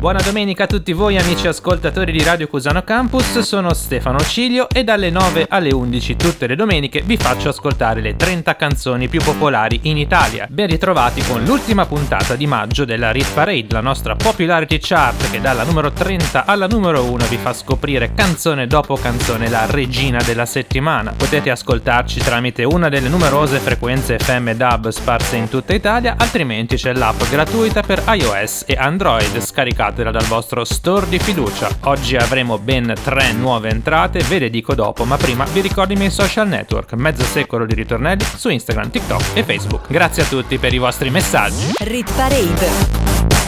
Buona domenica a tutti voi amici ascoltatori di Radio Cusano Campus, sono Stefano Cilio e dalle 9 alle 11 tutte le domeniche vi faccio ascoltare le 30 canzoni più popolari in Italia. Ben ritrovati con l'ultima puntata di maggio della Rit Parade, la nostra popularity chart che dalla numero 30 alla numero 1 vi fa scoprire canzone dopo canzone la regina della settimana. Potete ascoltarci tramite una delle numerose frequenze FM DAB sparse in tutta Italia, altrimenti c'è l'app gratuita per iOS e Android scaricata scaricatela dal vostro store di fiducia. Oggi avremo ben tre nuove entrate, ve le dico dopo, ma prima vi ricordo i miei social network, mezzo secolo di ritornelli su Instagram, TikTok e Facebook. Grazie a tutti per i vostri messaggi. Rit Parade.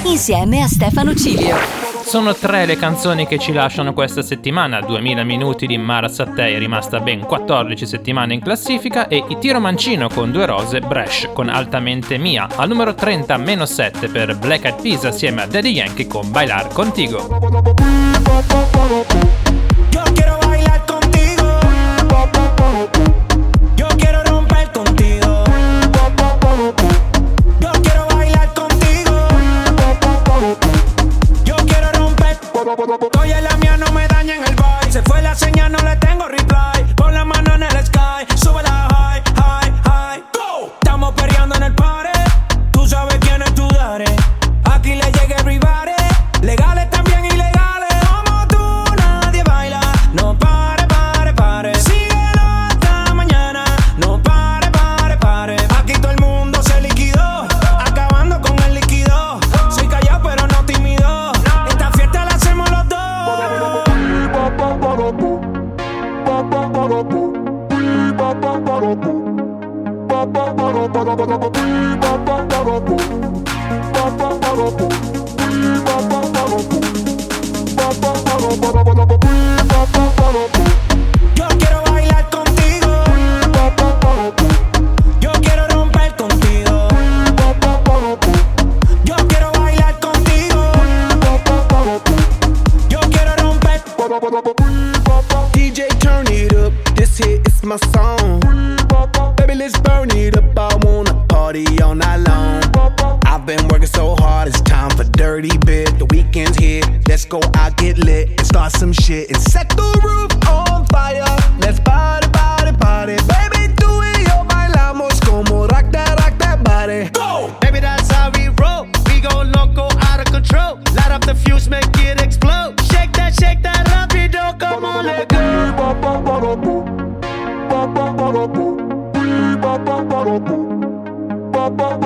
Insieme a Stefano Cilio. Sono tre le canzoni che ci lasciano questa settimana, 2000 minuti di Mara Sattei rimasta ben 14 settimane in classifica e I Tiro Mancino con due rose, Bresh con Altamente Mia, al numero 30 meno 7 per Black Eyed Peas assieme a Daddy Yankee con Bailar Contigo.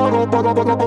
Ba ba ba ba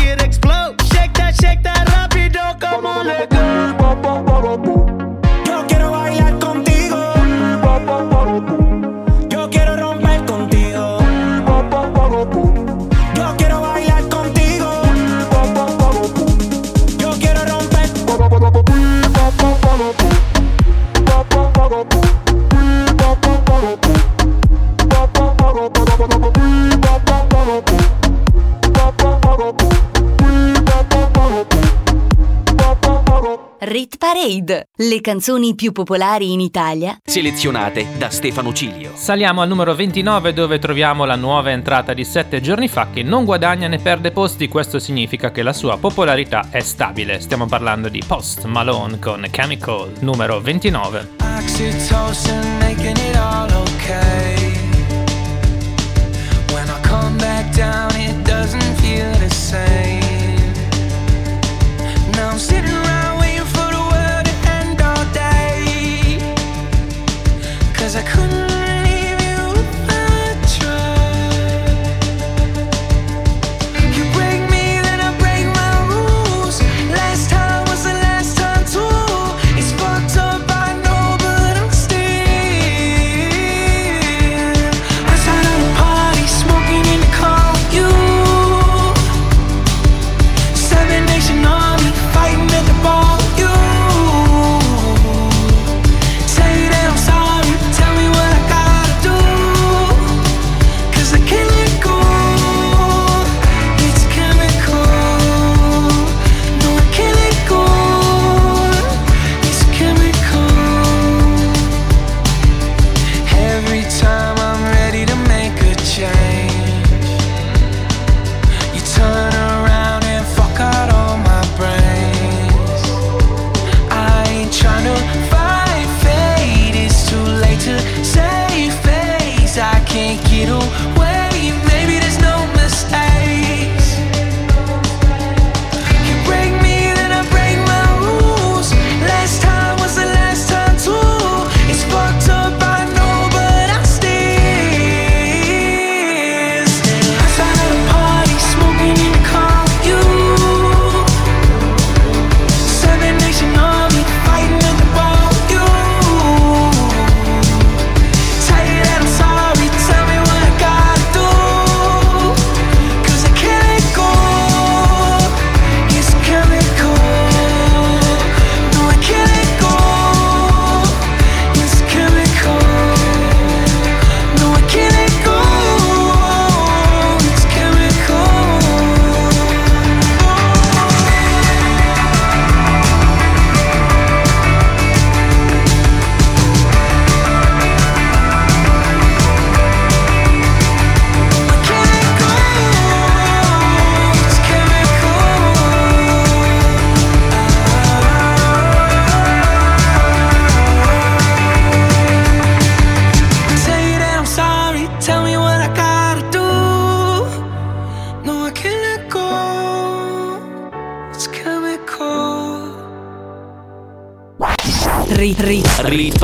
Rit Parade, le canzoni più popolari in Italia, selezionate da Stefano Cilio. Saliamo al numero 29 dove troviamo la nuova entrata di 7 giorni fa che non guadagna né perde posti, questo significa che la sua popolarità è stabile. Stiamo parlando di Post Malone con Chemical, numero 29. Oxytocin making it all okay. When I come back down it doesn't feel the same. Now I'm sitting around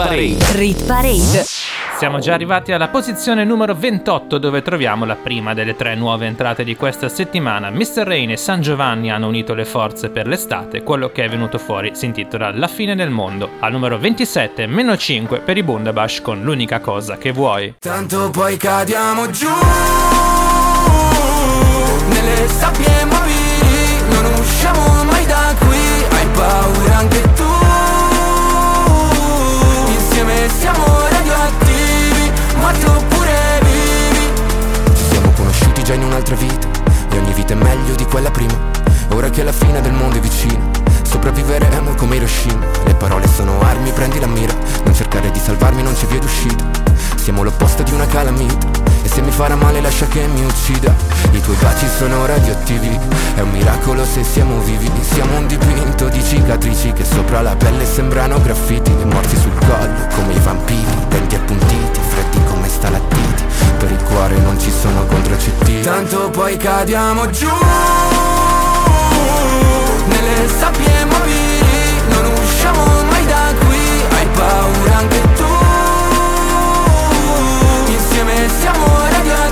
Parade. Rit Parade. Siamo già arrivati alla posizione numero 28 dove troviamo la prima delle tre nuove entrate di questa settimana. Mr. Rain e San Giovanni hanno unito le forze per l'estate, quello che è venuto fuori si intitola La fine del mondo. Al numero 27, meno 5 per i Bundabash con l'unica cosa che vuoi. Tanto poi cadiamo giù nelle sabbie mobili, non usciamo mai da qui, hai paura anche tu già in un'altra vita E ogni vita è meglio di quella prima. Ora che la fine del mondo è vicina Sopravviveremo come Hiroshima. Le parole sono armi, prendi la mira Non cercare di salvarmi, non c'è via d'uscita. Siamo l'opposto di una calamita E se mi farà male lascia che mi uccida. I tuoi baci sono radioattivi È un miracolo se siamo vivi. Siamo un dipinto di cicatrici Che sopra la pelle sembrano graffiti. Morti sul collo come i vampiri Denti appuntiti, freddi come stalattiti Per il cuore non ci sono contraccettivi Tanto poi cadiamo giù Nelle sabbie mobili Non usciamo mai da qui. Hai paura anche tu insieme siamo radioattivi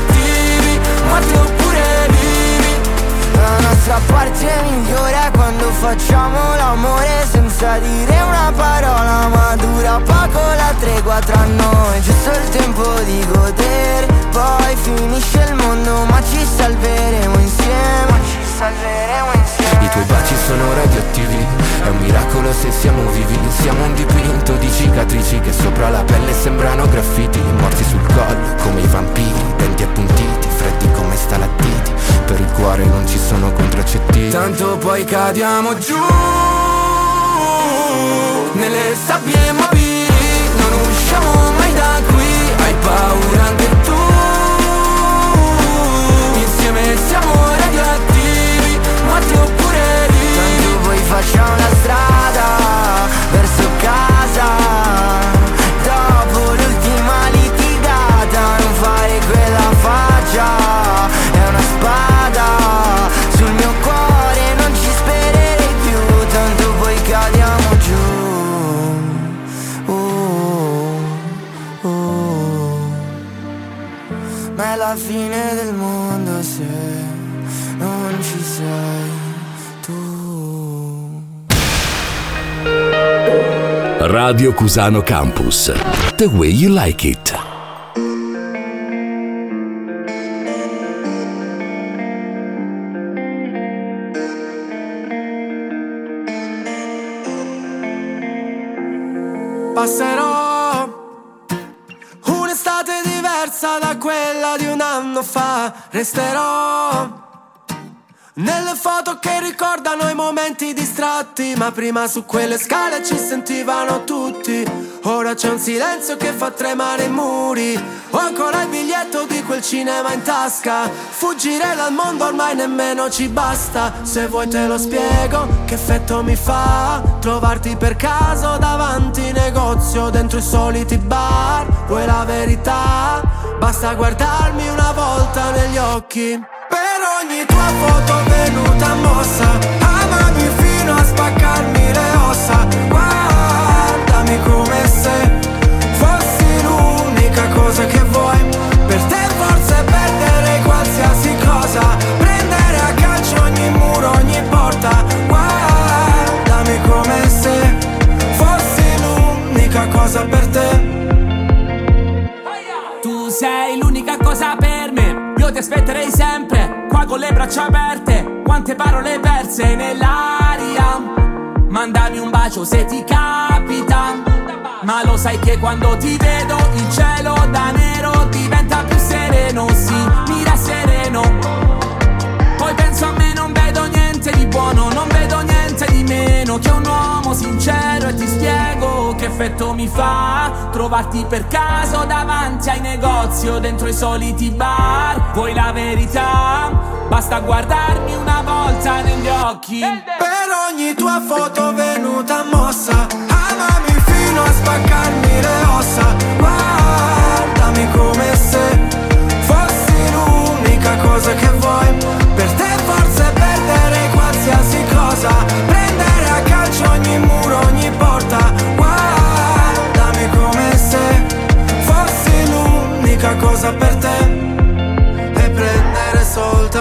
nostra parte migliore è quando facciamo l'amore Senza dire una parola ma dura poco la tregua tra noi. Giusto il tempo di godere Poi finisce il mondo ma ci salveremo insieme salveremo insieme. I tuoi baci sono radioattivi È un miracolo se siamo vivi. Siamo un dipinto di cicatrici Che sopra la pelle sembrano graffiti. Morti sul collo come i vampiri Denti appuntiti, freddi come stalattiti. Per il cuore non ci sono contraccettivi Tanto poi cadiamo giù Nelle sabbie mobili Cusano Campus. The way you like it. Ma prima su quelle scale ci sentivano tutti. Ora c'è un silenzio che fa tremare i muri. Ho ancora il biglietto di quel cinema in tasca. Fuggire dal mondo ormai nemmeno ci basta. Se vuoi te lo spiego che effetto mi fa. Trovarti per caso davanti negozio dentro i soliti bar. Vuoi la verità? Basta guardarmi una volta negli occhi. Per ogni tua foto venuta mossa. Spaccarmi le ossa. Guardami come se fossi l'unica cosa che vuoi. Per te forse perderei qualsiasi cosa. Prendere a calcio ogni muro, ogni porta. Guardami come se fossi l'unica cosa per te. Tu sei l'unica cosa per me, io ti aspetterei sempre, qua con le braccia aperte, quante parole perse nell'aria. Mandami un bacio se ti capita, ma lo sai che quando ti vedo il cielo da nero diventa più sereno, sì, mira sereno. Poi penso a me, non vedo niente di buono, non vedo meno che un uomo sincero e ti spiego che effetto mi fa trovarti per caso davanti ai negozi o dentro i soliti bar. Vuoi la verità? Basta guardarmi una volta negli occhi. Per ogni tua foto venuta mossa Amami fino a spaccarmi le ossa Guardami come se fossi l'unica cosa che vuoi Per te forse perderei qualsiasi cosa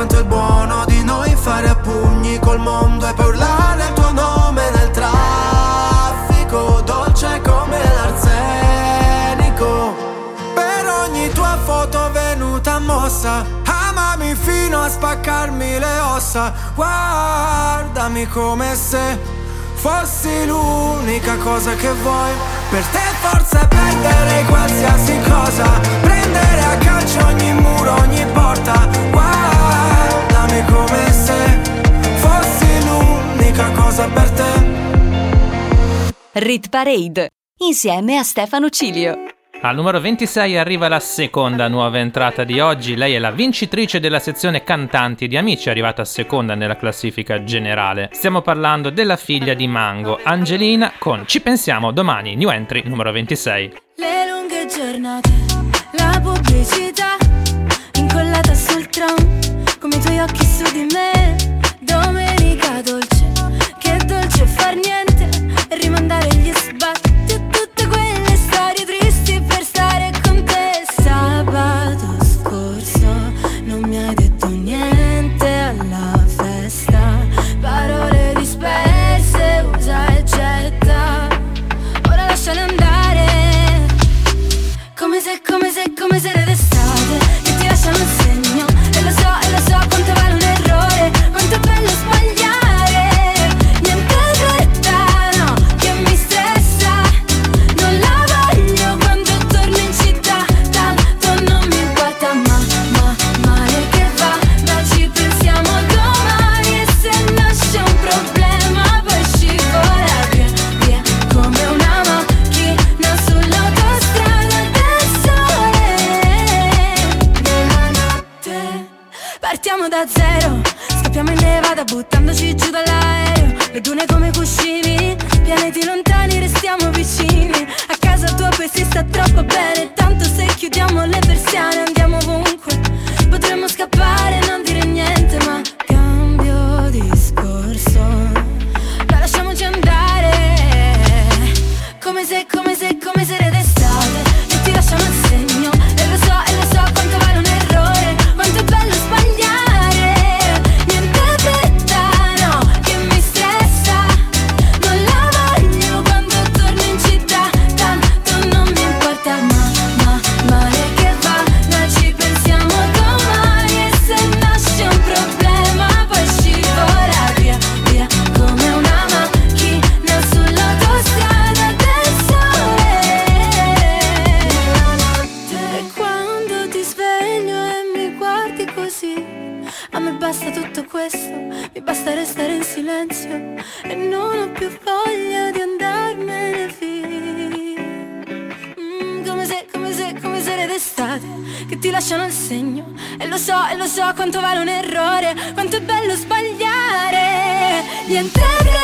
soltanto il buono di noi fare a pugni col mondo e poi urlare il tuo nome nel traffico dolce come l'arsenico. Per ogni tua foto venuta mossa amami fino a spaccarmi le ossa. Guardami come se fossi l'unica cosa che vuoi. Per te forse perderei qualsiasi cosa. Prendere a calcio ogni muro ogni porta guardami come se fossi l'unica cosa per te Rit Parade insieme a Stefano Cilio. Al numero 26 arriva la seconda nuova entrata di oggi. Lei è la vincitrice della sezione cantanti di Amici, arrivata seconda nella classifica generale. Stiamo parlando della figlia di Mango, Angelina, con Ci pensiamo domani, new entry numero 26. Le lunghe giornate, la pubblicità incollata sul tram, come i tuoi occhi su di me. Domenica dolce, che dolce far niente rimandare gli sbatti Capiamo in nevada buttandoci giù dall'aereo. Le dune come cuscini Pianeti lontani restiamo vicini. A casa tua poi si sta troppo bene Tanto se chiudiamo le persiane andiamo ovunque. Potremmo scappare non so, e lo so quanto vale un errore, quanto è bello sbagliare. Niente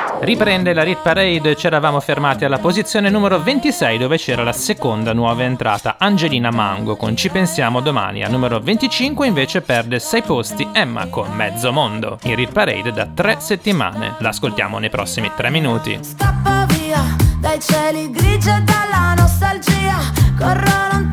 Riprende la Rit Parade, ci eravamo fermati alla posizione numero 26 dove c'era la seconda nuova entrata, Angelina Mango con Ci pensiamo domani. A numero 25 invece perde 6 posti Emma con Mezzo Mondo, in Rit Parade da 3 settimane. L'ascoltiamo nei prossimi 3 minuti. Scappa via dai cieli grigi e dalla nostalgia, corro lontano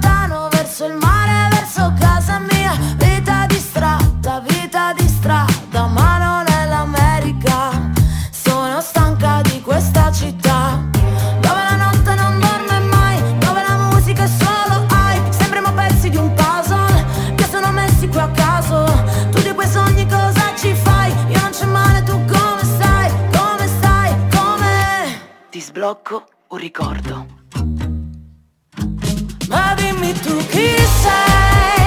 blocco un ricordo. Ma dimmi tu chi sei?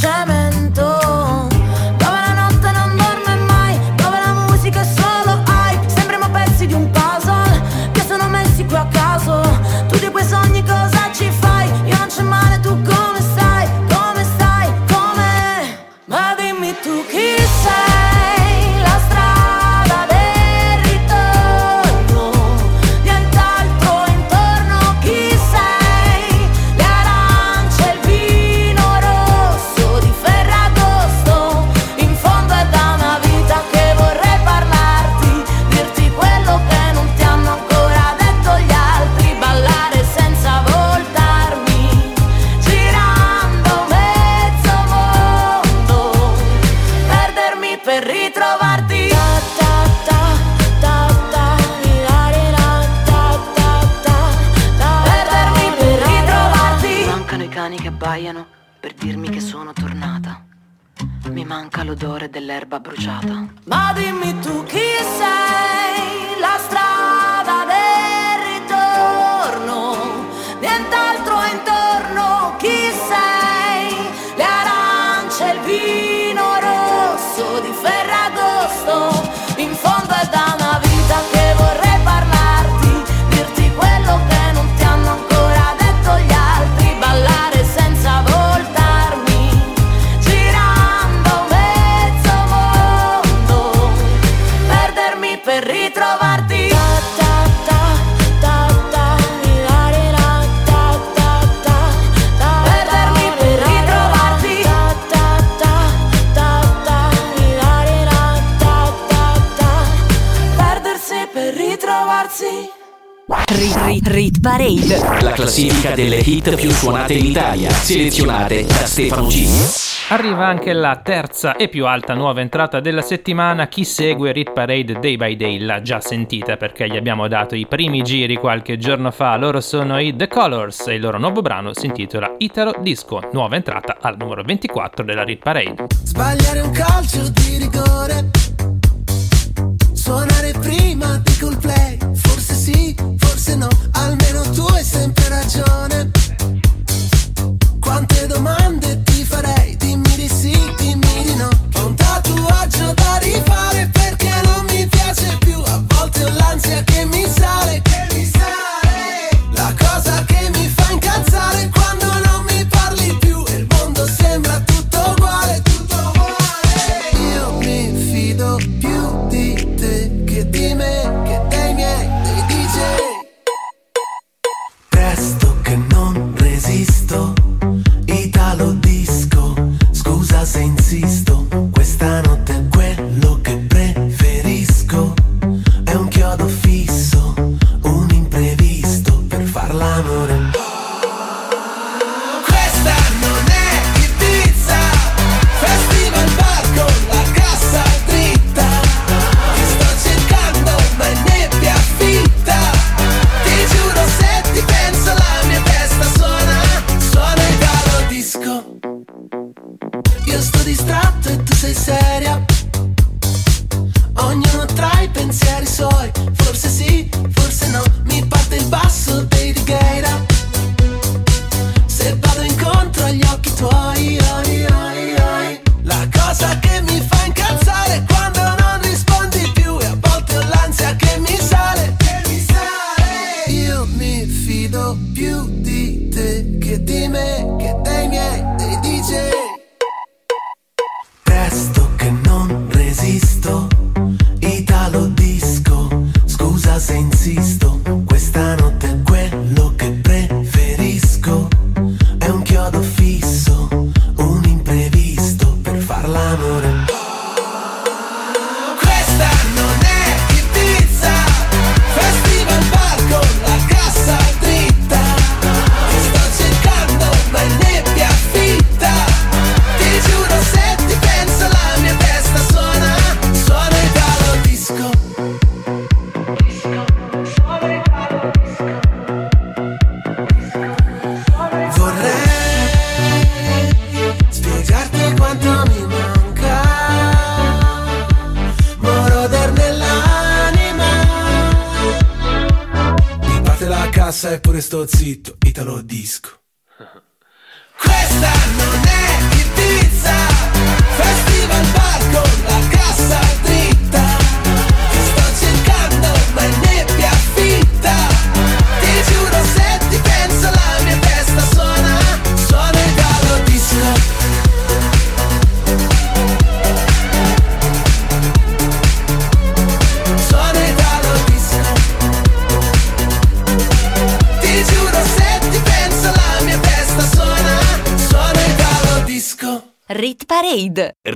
time mani che abbaiano per dirmi che sono tornata. Mi manca l'odore dell'erba bruciata. Ma dimmi tu chi sei? Rit, rit, Parade. La classifica delle hit più suonate in Italia, selezionate da Stefano G. Arriva anche la terza e più alta nuova entrata della settimana. Chi segue Rit Parade Day by Day l'ha già sentita perché gli abbiamo dato i primi giri qualche giorno fa. Loro sono i The Colors e il loro nuovo brano si intitola Italo Disco, nuova entrata al numero 24 della Rit Parade. Sbagliare un calcio di rigore Suonare prima di Coldplay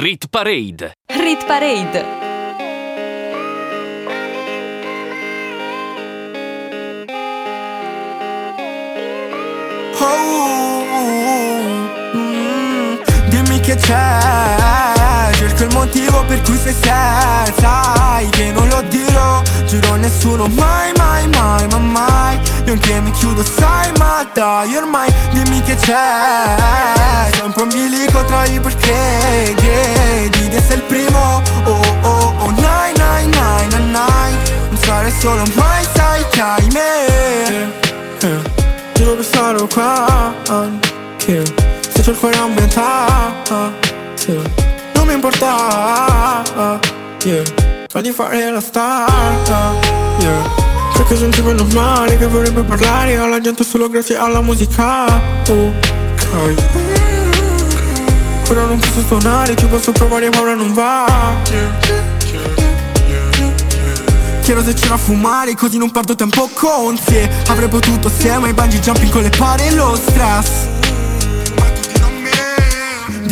Rit Parade. Rit Parade. Oh, mm, dimmi che c'è Cerco il motivo per cui sei senza Sai che non lo dirò Giuro a nessuno mai, mai, mai, ma mai. Io anche mi chiudo, sai, ma dai ormai Dimmi che c'è. Sempre un bilico tra i perché Chiedi di essere il primo. Oh, oh, oh, nai, nai, nai, nai Non sarei solo mai, sai che hai me. Eh. Giuro che sarò qua che Se c'ho il cuore a metà mi importa yeah. Fagli fare la star yeah. So che sono tipo normale Che vorrebbe parlare alla gente solo grazie alla musica Ok Ora non posso suonare Ci posso provare ma ora non va Chiedo se c'era a fumare così non perdo tempo con te Avrei potuto assieme ai bungee jumping con le pare lo stress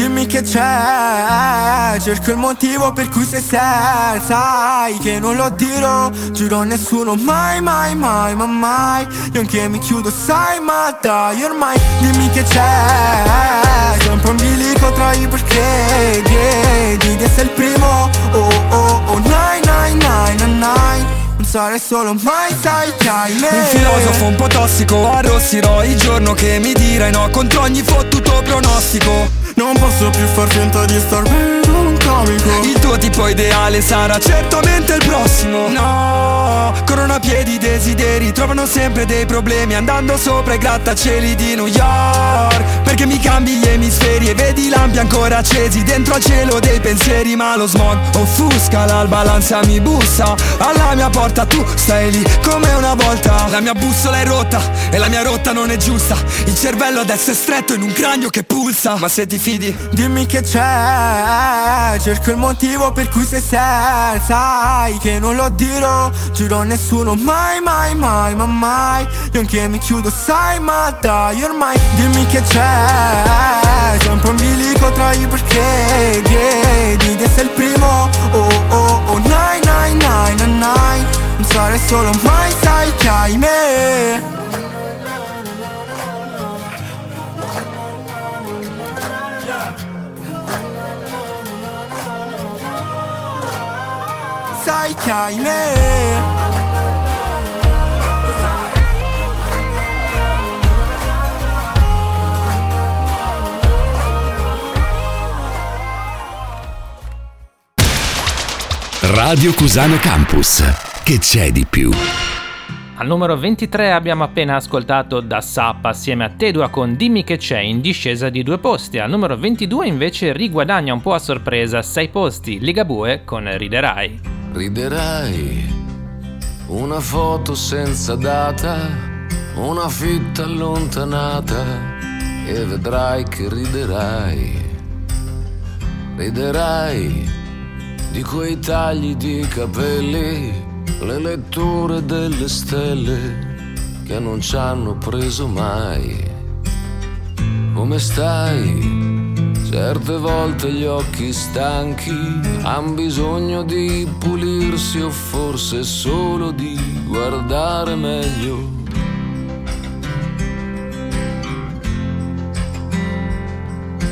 dimmi che c'è Cerco il motivo per cui sei sei Sai che non lo dirò Giuro a nessuno mai mai mai ma mai. Io anche mi chiudo sai ma dai ormai Dimmi che c'è. Sempre un bilico tra i perché Chiedi di essere il primo? Oh oh oh nine nine nine nine non sarei solo mai sai che hai me. Un filosofo un po' tossico Arrossirò il giorno che mi dirai no Contro ogni fottuto pronostico Non posso più far finta di star bene un comico Il tuo tipo ideale sarà certamente il prossimo. No, corrono a piedi desideri Trovano sempre dei problemi. Andando sopra i grattacieli di New York Perché mi cambi gli emisferi E vedi i lampi ancora accesi Dentro al cielo dei pensieri. Ma lo smog offusca l'alba L'ansia mi bussa. Alla mia porta Tu stai lì come una volta. La mia bussola è rotta E la mia rotta non è giusta. Il cervello adesso è stretto in un cranio che pulsa. Ma se ti fidi? Dimmi che c'è Cerco il motivo per cui sei sei Sai che non lo dirò Giuro a nessuno mai mai mai ma mai. Io anche mi chiudo sai ma dai ormai. Dimmi che c'è Sempre un bilico tra i perché Chiedi di essere il primo. Oh oh oh nine nine nine nine Non sarei solo mai sai che hai me sai che hai me Radio Cusano Campus. Che c'è di più? Al numero 23 abbiamo appena ascoltato Da Sap assieme a Tedua con Dimmi che c'è in discesa di due posti. Al numero 22 invece riguadagna un po' a sorpresa 6 posti Ligabue con Riderai. Riderai, una foto senza data, una fitta allontanata e vedrai che riderai. Riderai di quei tagli di capelli, le letture delle stelle che non ci hanno preso mai. Come stai? Certe volte gli occhi stanchi han bisogno di pulirsi o forse solo di guardare meglio.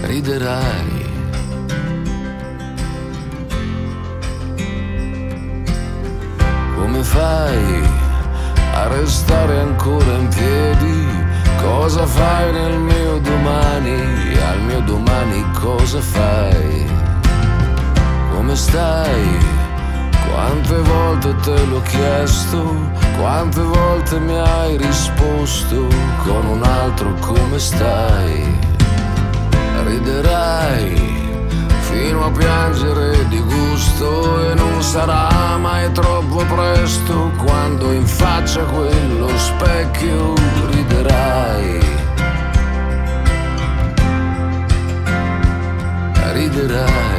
Riderai. Come fai a restare ancora in piedi? Cosa fai nel mio domani? Al mio domani cosa fai? Come stai? Quante volte te l'ho chiesto, quante volte mi hai risposto con un altro come stai? Riderai fino a piangere di gusto e non sarà mai troppo presto quando in faccia quello specchio riderai. Riderai.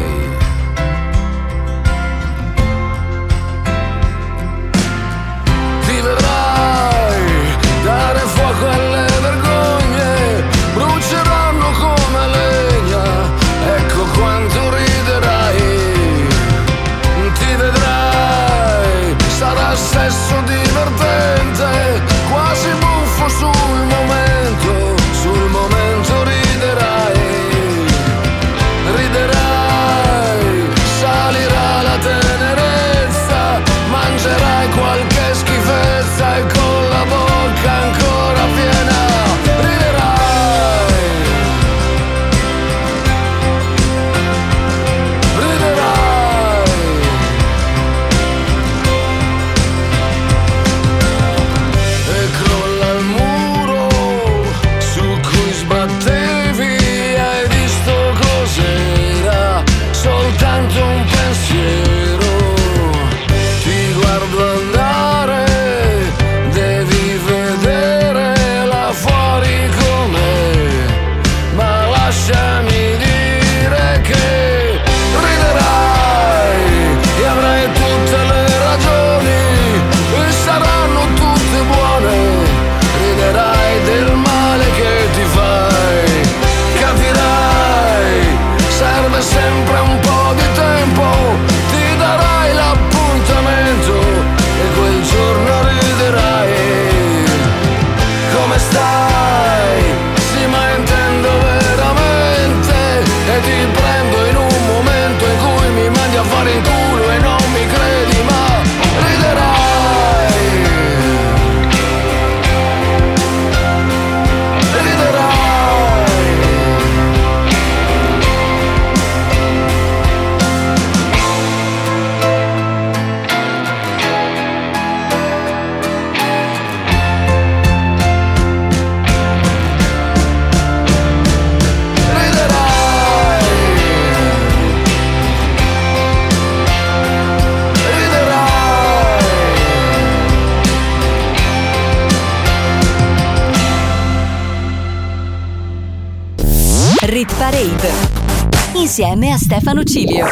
Stefano Cilio.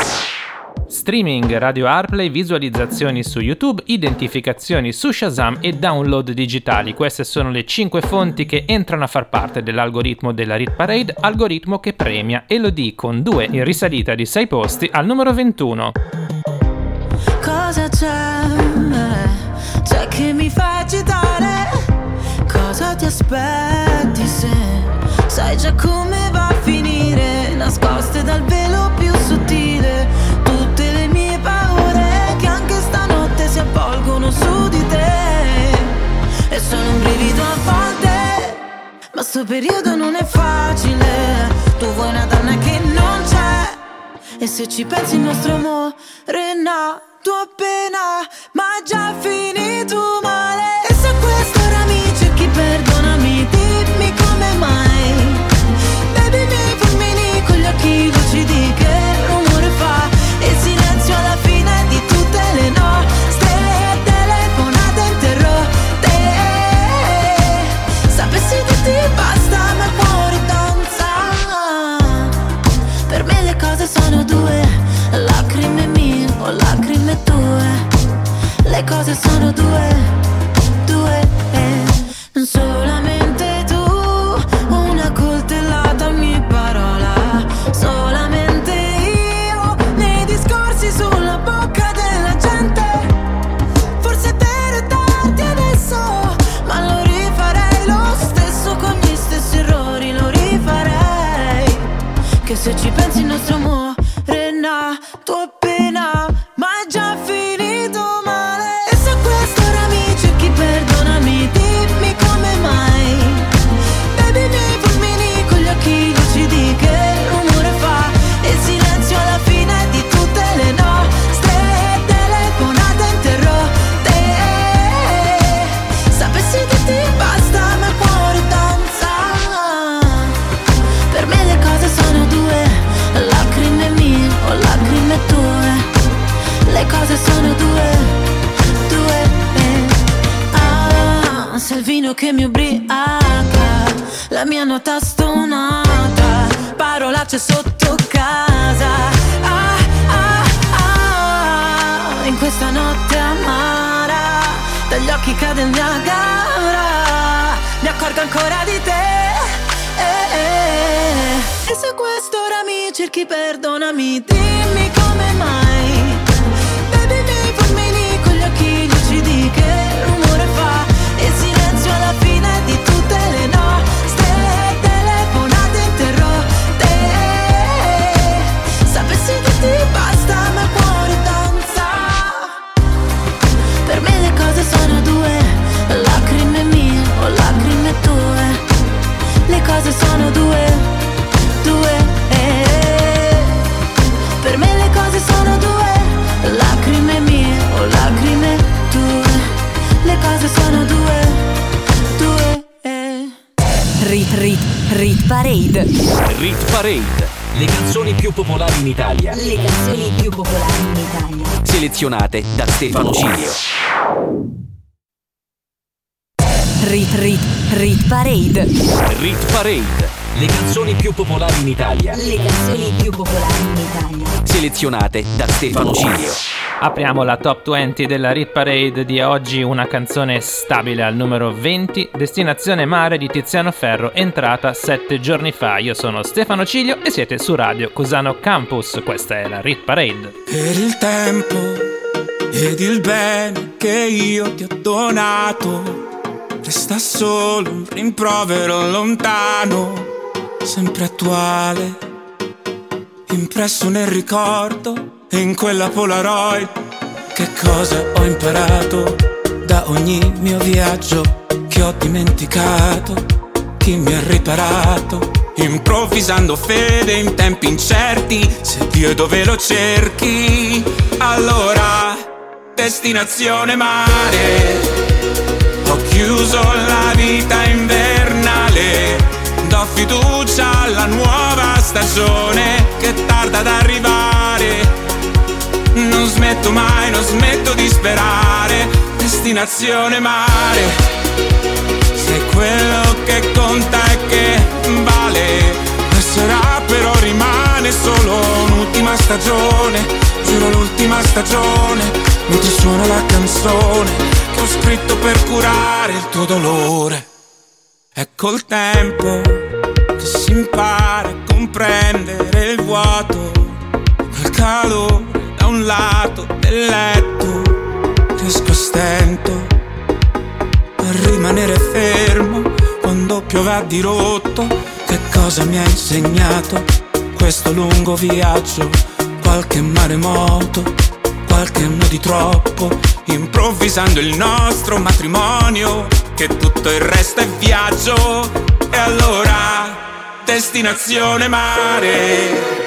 Streaming, radio AirPlay, visualizzazioni su YouTube, identificazioni su Shazam e download digitali. Queste sono le 5 fonti che entrano a far parte dell'algoritmo della Rit Parade, algoritmo che premia Elodie con 2 in risalita di 6 posti al numero 21. Cosa c'è? C'è che mi fa agitare? Cosa ti aspetti se sai già come va a finire? Nascoste dal velo sono un brivido a volte, ma sto periodo non è facile. Tu vuoi una donna che non c'è. E se ci pensi il nostro amore è so Stefano Cilio. Apriamo la top 20 della Rit Parade di oggi, una canzone stabile al numero 20, Destinazione Mare di Tiziano Ferro, entrata 7 giorni fa. Io sono Stefano Ciglio e siete su Radio Cusano Campus, questa è la Rit Parade. Per il tempo ed il bene che io ti ho donato, resta solo un rimprovero lontano, sempre attuale, impresso nel ricordo in quella Polaroid. Che cosa ho imparato da ogni mio viaggio che ho dimenticato? Chi mi ha riparato? Improvvisando fede in tempi incerti, se Dio è dove lo cerchi, allora destinazione mare. Ho chiuso la vita invernale, do fiducia alla nuova stagione che tarda ad arrivare. Non smetto mai, non smetto di sperare, destinazione mare. Se quello che conta è che vale, sarà per solo un'ultima stagione, giuro l'ultima stagione, mentre suona la canzone che ho scritto per curare il tuo dolore. È col tempo che si impara a comprendere il vuoto, quel calore un lato del letto, riesco a stento a rimanere fermo quando piove a dirotto. Che cosa mi ha insegnato questo lungo viaggio? Qualche maremoto, qualche anno di troppo, improvvisando il nostro matrimonio, che tutto il resto è viaggio. E allora, destinazione mare.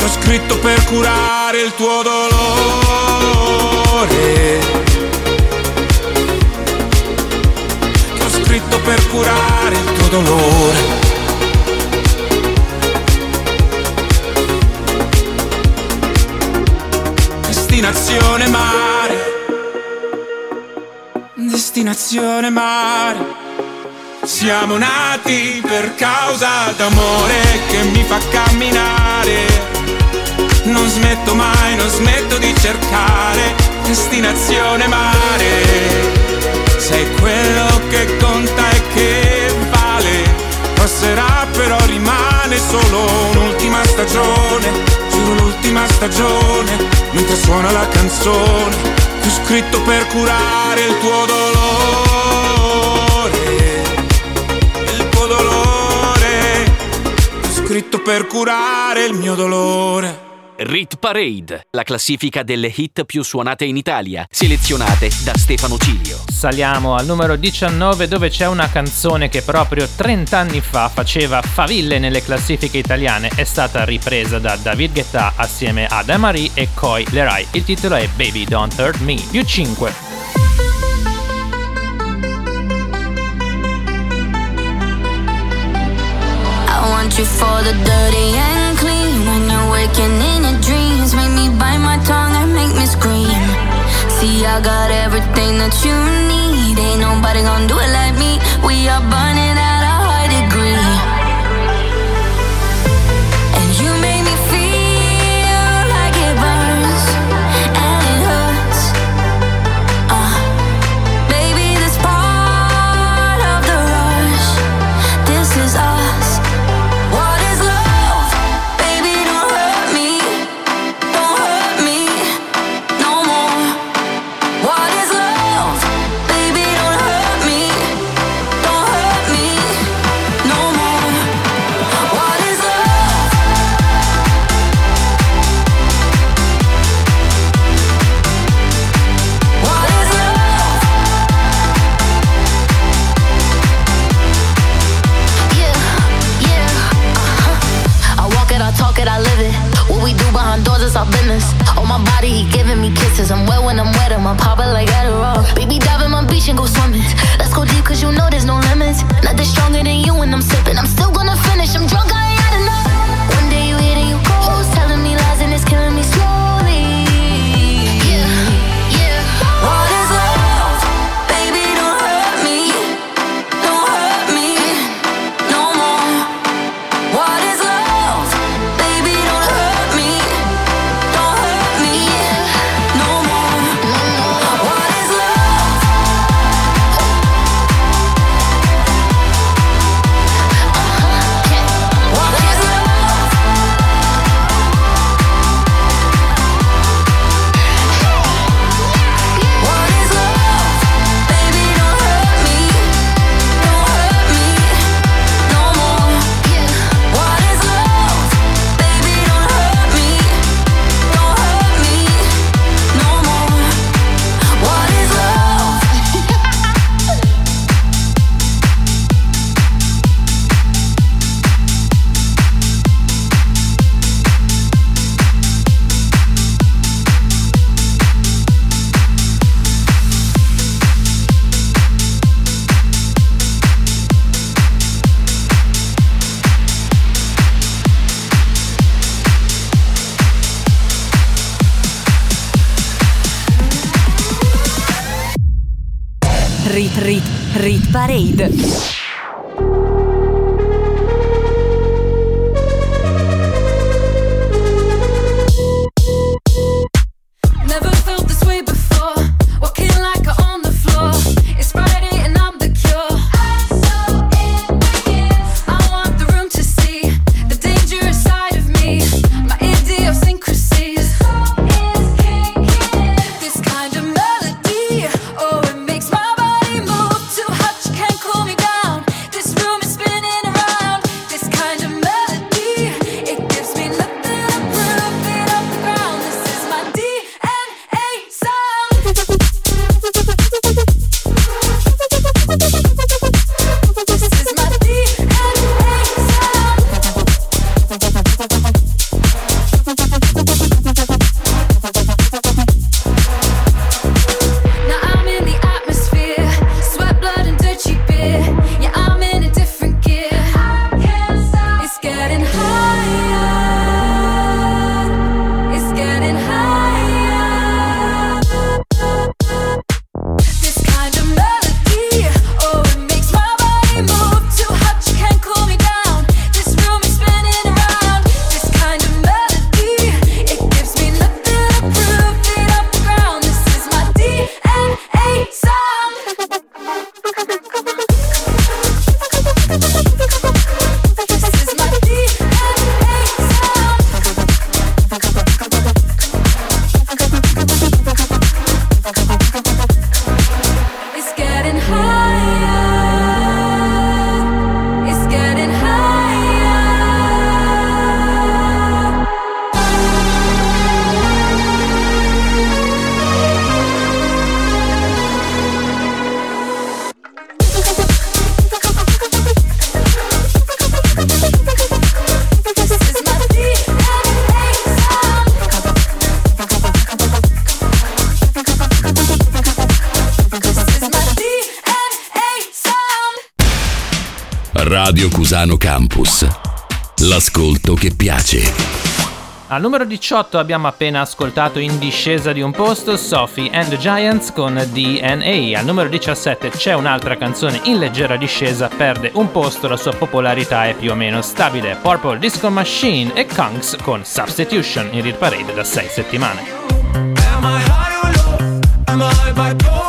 che ho scritto per curare il tuo dolore. scritto per curare il tuo dolore. Destinazione mare, destinazione mare. Siamo nati per causa d'amore che mi fa camminare. Non smetto mai, non smetto di cercare destinazione mare sei quello che conta e che vale. Passerà però rimane solo un'ultima stagione, giuro l'ultima stagione, mentre suona la canzone che ho scritto per curare il tuo dolore. Il tuo dolore, ho scritto per curare il mio dolore. Rit Parade, la classifica delle hit più suonate in Italia, selezionate da Stefano Cilio. Saliamo al numero 19 dove c'è una canzone che proprio 30 anni fa faceva faville nelle classifiche italiane, è stata ripresa da David Guetta assieme ad Marie e Coy Leray. Il titolo è Baby Don't Hurt Me, più 5. I want you for the dirty and clean when you're waking in See, I got everything that you need. Ain't nobody gonna do it like me. We are burning Milano Campus. L'ascolto che piace. Al numero 18 abbiamo appena ascoltato in discesa di un posto Sophie and the Giants con DNA. Al numero 17 c'è un'altra canzone in leggera discesa, perde un posto, la sua popolarità è più o meno stabile. Purple Disco Machine e Kunks con Substitution in Real Parade da 6 settimane. Am I high or low? Am I?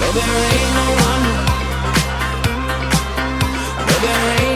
No, there ain't no one. No, there ain't.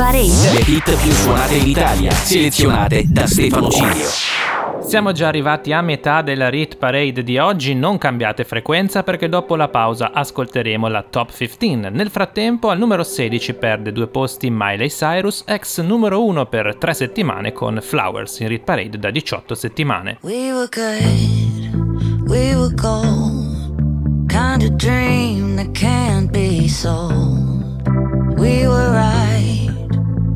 Parade. Le hit più suonate in Italia, selezionate da Stefano Cilio. Siamo già arrivati a metà della Rit Parade di oggi, non cambiate frequenza perché dopo la pausa ascolteremo la Top 15. Nel frattempo al numero 16 perde due posti Miley Cyrus, ex numero 1 per tre settimane con Flowers in Rit Parade da 18 settimane. We were good, we were gold. Kind of dream that can't be sold. We were right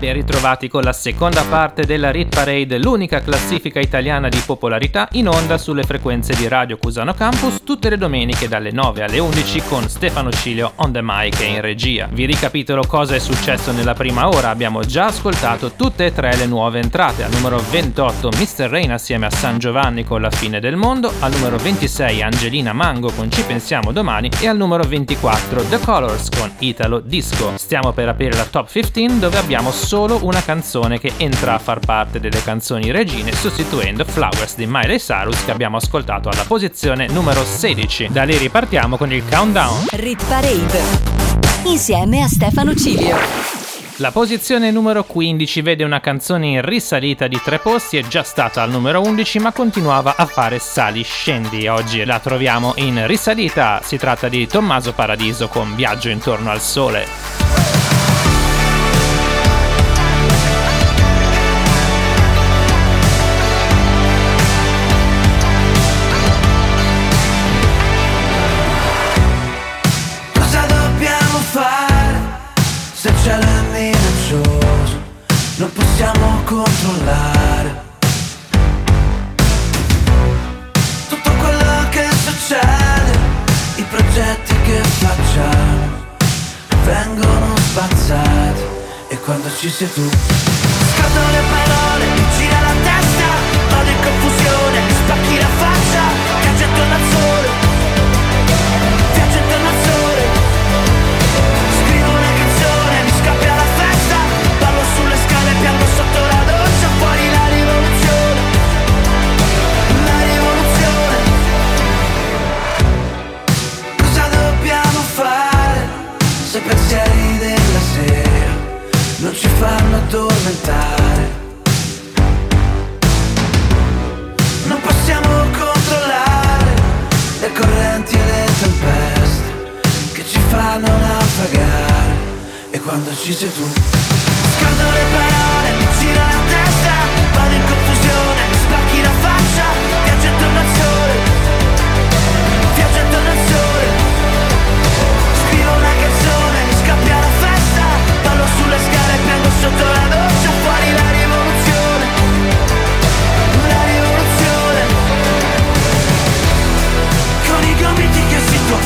Ben ritrovati con la seconda parte della Rit Parade, l'unica classifica italiana di popolarità in onda sulle frequenze di Radio Cusano Campus tutte le domeniche dalle 9 alle 11 con Stefano Cilio on the mic e in regia. Vi ricapitolo cosa è successo nella prima ora, abbiamo già ascoltato tutte e tre le nuove entrate. Al numero 28 Mr. Rain assieme a San Giovanni con La fine del mondo, al numero 26 Angelina Mango con Ci pensiamo domani e al numero 24 The Colors con Italo Disco. Stiamo per aprire la top 15 dove abbiamo solo una canzone che entra a far parte delle canzoni regine sostituendo Flowers di Miley Cyrus che abbiamo ascoltato alla posizione numero 16. Da lì ripartiamo con il countdown. Rit parade. Insieme a Stefano Cilio. La posizione numero 15 vede una canzone in risalita di tre posti, è già stata al numero 11 ma continuava a fare sali scendi. Oggi la troviamo in risalita, si tratta di Tommaso Paradiso con Viaggio intorno al sole. Minaccioso? Non possiamo controllare tutto quello che succede, i progetti che facciamo vengono spazzati e quando ci sei tu scattano le parole, mi gira la testa, in confusione, mi spacchi la faccia, caccia attorno sole, addormentare? Non possiamo controllare le correnti e le tempeste che ci fanno naufragare e quando ci sei tu scaldo le parole, mi gira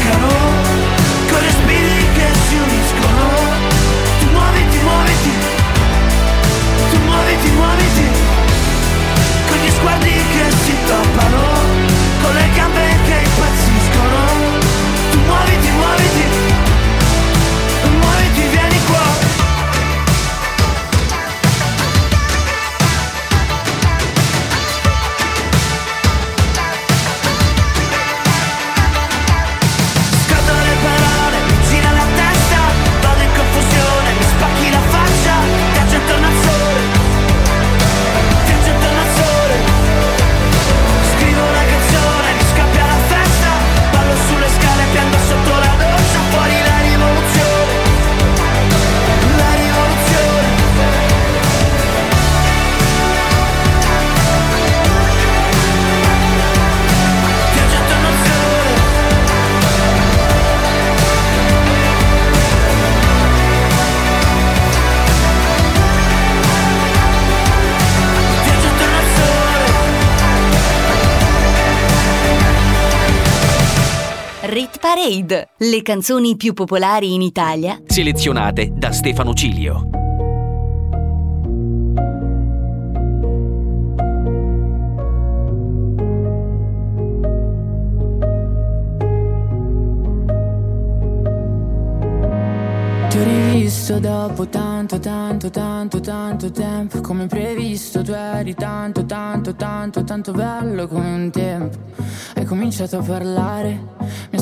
toccano, con respiri che si uniscono, tu muoviti, muoviti, tu muoviti, muoviti, con gli sguardi che si toppano, Parade, le canzoni più popolari in Italia. Selezionate da Stefano Cilio. Ti ho rivisto dopo tanto, tanto, tanto, tanto tempo. Come previsto tu eri tanto, tanto, tanto, tanto bello come un tempo. Hai cominciato a parlare,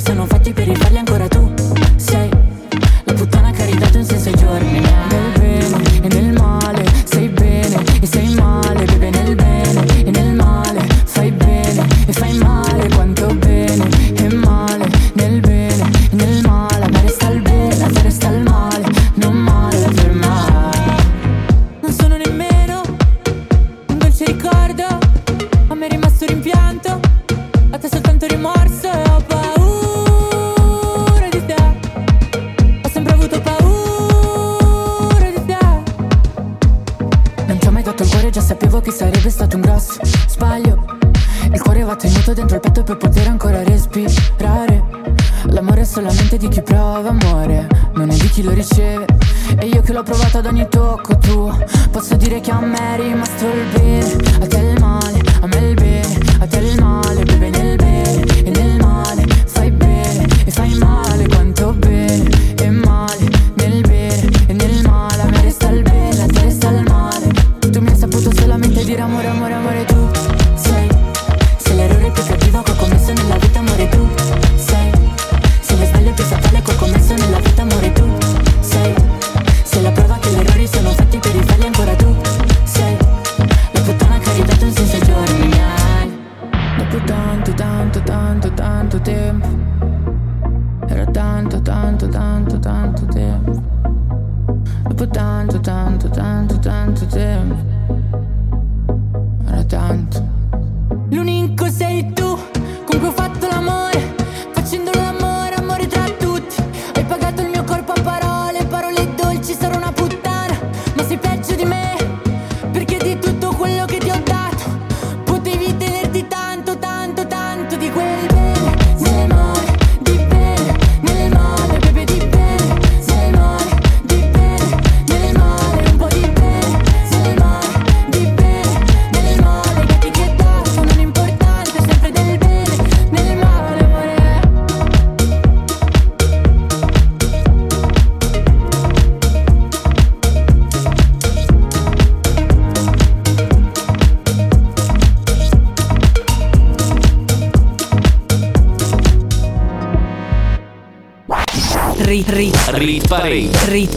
sono fatti per rifarli ancora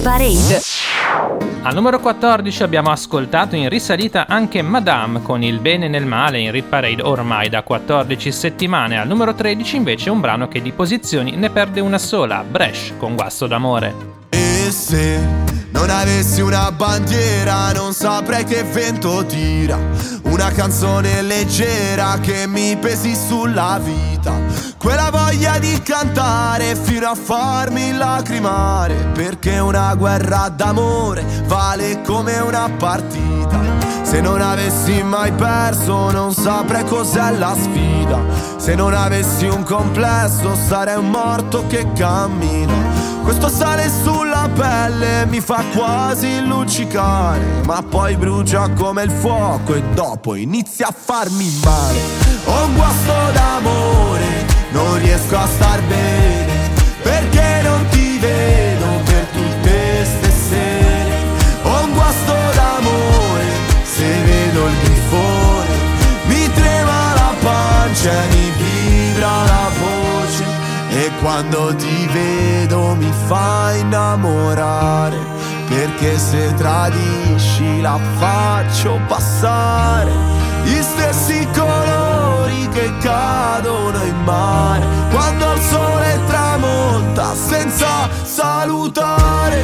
Parade. Al numero 14 abbiamo ascoltato in risalita anche Madame con il bene nel male in Rit Parade ormai da 14 settimane. Al numero 13 invece un brano che di posizioni ne perde una sola, Bresh con Guasto d'amore. E se non avessi una bandiera non saprei che vento tira Una canzone leggera che mi pesi sulla vita. Quella voglia di cantare fino a farmi lacrimare Perché una guerra d'amore vale come una partita. Se non avessi mai perso non saprei cos'è la sfida. Se non avessi un complesso sarei un morto che cammina. Questo sale sulla pelle mi fa quasi luccicare, ma poi brucia come il fuoco e dopo inizia a farmi male. Ho un guasto d'amore, non riesco a star bene, perché non ti vedo per tutte ste sere. Ho un guasto d'amore, se vedo il grifone, mi trema la pancia e mi quando ti vedo mi fa innamorare Perché se tradisci la faccio passare. Gli stessi colori che cadono in mare Quando il sole tramonta senza salutare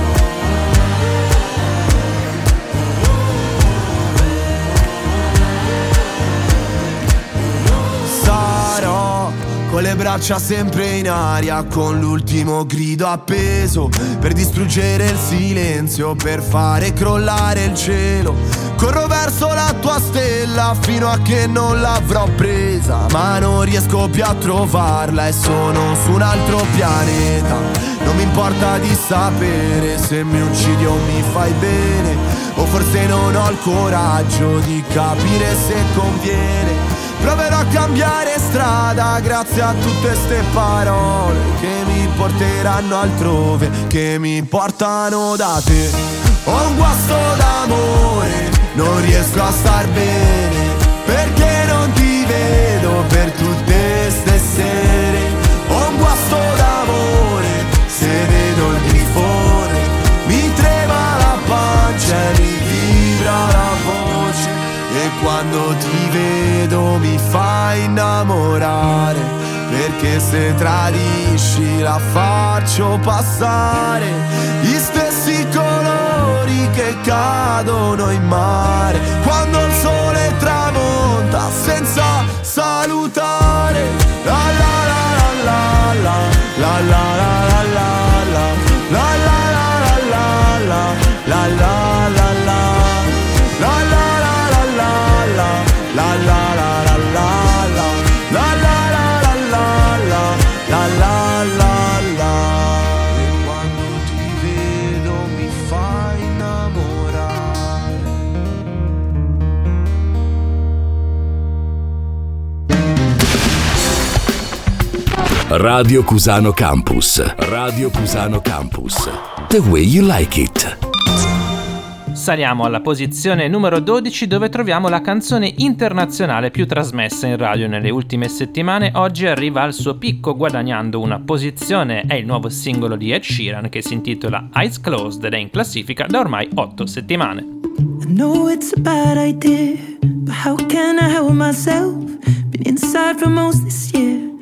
le braccia sempre in aria, con l'ultimo grido appeso per distruggere il silenzio, per fare crollare il cielo. Corro verso la tua stella fino a che non l'avrò presa, ma non riesco più a trovarla e sono su un altro pianeta. Non mi importa di sapere se mi uccidi o mi fai bene, o forse non ho il coraggio di capire se conviene. Proverò a cambiare strada grazie a tutte ste parole che mi porteranno altrove, che mi portano da te. Ho un guasto d'amore, non riesco a star bene, perché non ti vedo per tutte ste sere. Ho un guasto d'amore, quando ti vedo mi fai innamorare Perché se tradisci la faccio passare. Gli stessi colori che cadono in mare Quando il sole tramonta senza salutare. La la la la la la La la Radio Cusano Campus. Radio Cusano Campus. The way you like it. Saliamo alla posizione numero 12 dove troviamo la canzone internazionale più trasmessa in radio nelle ultime settimane. Oggi arriva al suo picco guadagnando una posizione. È il nuovo singolo di Ed Sheeran che si intitola Eyes Closed ed è in classifica da ormai 8 settimane. I know it's a bad idea, but how can I help myself? Been inside for most this year,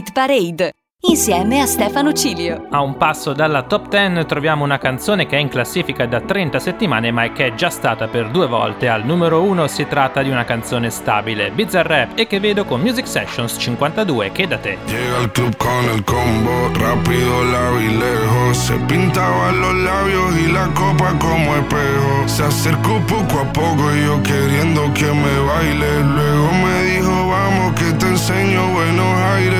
Rit Parade insieme a Stefano Cilio. A un passo dalla top 10 troviamo una canzone che è in classifica da 30 settimane ma che è già stata per due volte al numero 1. Si tratta di una canzone stabile, Bizarrap e che vedo con Music Sessions 52 che da te. Llega al club con el combo, rápido la vi lejos. Se pintaba los labios y la copa como espejo. Se acercó poco a poco yo queriendo que me baile. Luego me dijo, vamos que te enseño buenos aires.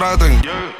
traten. Que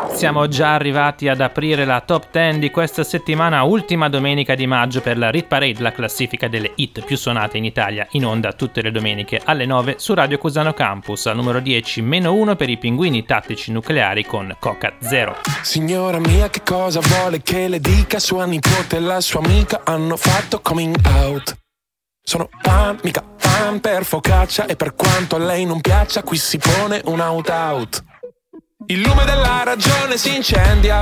Siamo già arrivati ad aprire la top 10 di questa settimana, ultima domenica di maggio per la Rit Parade, la classifica delle hit più suonate in Italia, in onda tutte le domeniche alle 9 su Radio Cusano Campus. Al numero 10, meno 1 per i pinguini tattici nucleari con Coca Zero. Signora mia, che cosa vuole che le dica? Sua nipote e la sua amica hanno fatto coming out. Sono pan, mica pan per focaccia e per quanto a lei non piaccia, qui si pone un out-out. Il lume della ragione si incendia.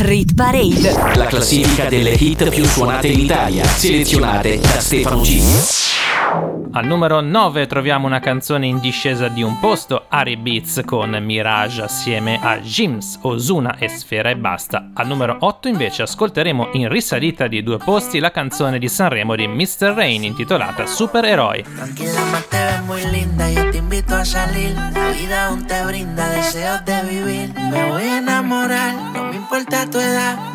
Rit, Parade. La classifica delle hit più suonate in Italia, selezionate da Stefano G. Al numero 9 troviamo una canzone in discesa di un posto, Ari Beats con Mirage assieme a Jims, Ozuna e Sfera e Basta. Al numero 8 invece ascolteremo in risalita di due posti la canzone di Sanremo di Mr. Rain intitolata Supereroi.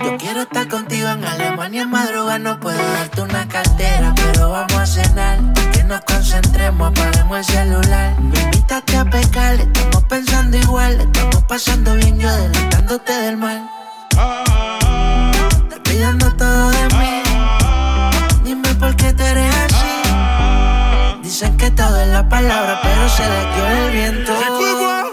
Yo quiero estar contigo en Alemania en madrugada. No puedo darte una cartera, pero vamos a cenar. Nos concentremos, apaguemos el celular. Me invitaste a pecar, estamos pensando igual. Estamos pasando bien, yo adelantándote del mal. Te pidiendo todo de mí. Dime por qué tú eres así. Dicen que todo es la palabra, pero se la dio el viento.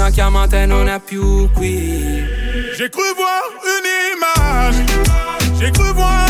Una chiamata e non è più qui J'ai cru voir une image, j'ai cru voir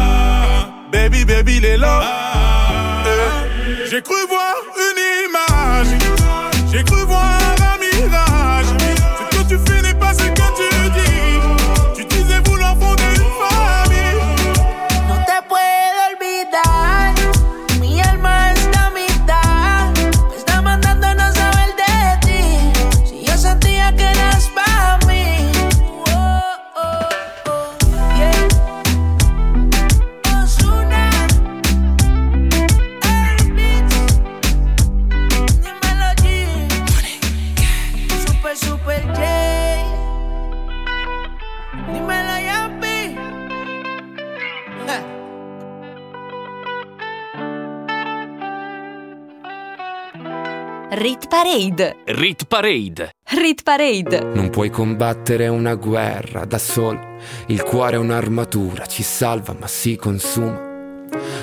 Baby, baby, les lots. Eh, J'ai cru voir une Parade. Rit Parade. Rit Parade. Non puoi combattere una guerra da solo. Il cuore è un'armatura, ci salva ma si consuma.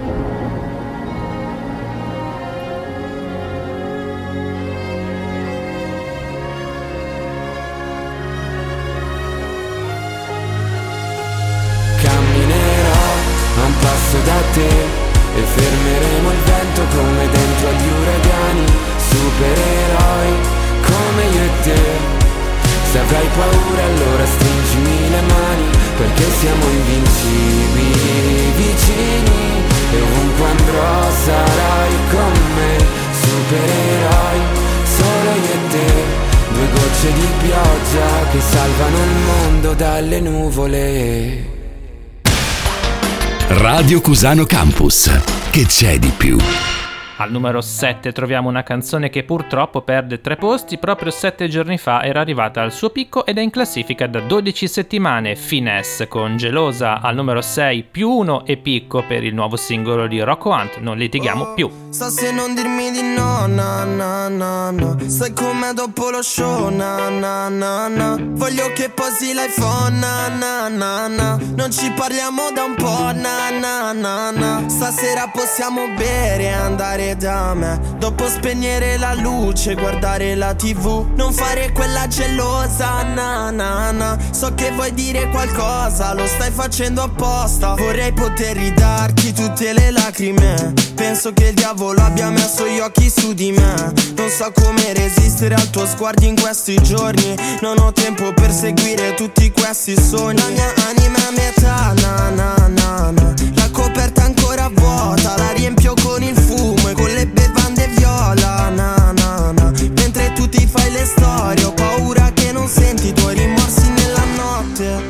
te salvano il mondo dalle nuvole. Radio Cusano Campus. Che c'è di più? Al numero 7 troviamo una canzone che purtroppo perde tre posti, proprio sette giorni fa era arrivata al suo picco ed è in classifica da 12 settimane, Finesse con Gelosa. Al numero 6 più 1 e picco per il nuovo singolo di Rocco Hunt, non litighiamo oh, più. Sa se non dirmi di no, na na na na, sai com'è dopo lo show, na na na na, voglio che posi l'iPhone, na na na na, non ci parliamo da un po', na na na na, stasera possiamo bere e andare da me. Dopo spegnere la luce, guardare la tv Non fare quella gelosa, na na na. So che vuoi dire qualcosa, lo stai facendo apposta. Vorrei poter ridarti tutte le lacrime. Penso che il diavolo abbia messo gli occhi su di me. Non so come resistere al tuo sguardo in questi giorni. Non ho tempo per seguire tutti questi sogni. La mia anima è metà, na na na na. La coperta vuota, la riempio con il fumo e con le bevande viola, na na na. Mentre tu ti fai le storie, ho paura che non senti i tuoi rimorsi nella notte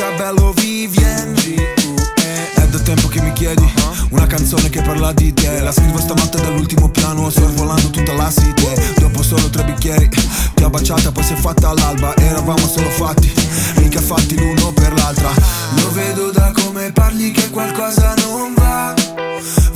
Isabello Vivien È da tempo che mi chiedi Una canzone che parla di te. La scrivo stamattina dall'ultimo piano Sorvolando tutta la city. Dopo solo tre bicchieri Ti ho baciata poi si è fatta all'alba Eravamo solo fatti Mica fatti l'uno per l'altra. Lo vedo da come parli che qualcosa non va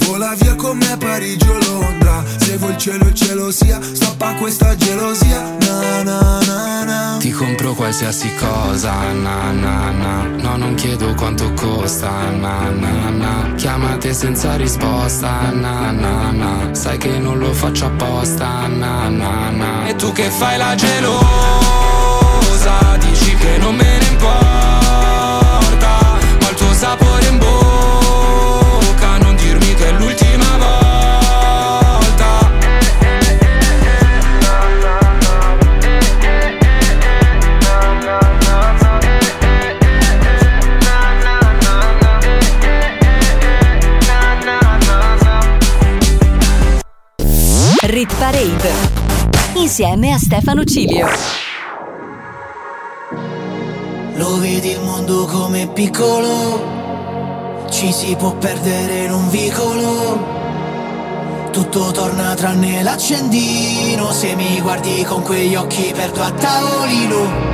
Vola via con me a Parigi o Londra. Se vuoi il cielo il cielo sia. Stoppa questa gelosia. Na na na na. Ti compro qualsiasi cosa, na na na. No, non chiedo quanto costa, na na na. Chiamate senza risposta, na na na. Sai che non lo faccio apposta, na na na. E tu che fai la gelosa? Dici che non me ne importa. Ho il tuo sapore insieme a Stefano Cilio. Lo vedi il mondo come piccolo, ci si può perdere in un vicolo. tutto torna tranne l'accendino Se mi guardi con quegli occhi perdo a tavolino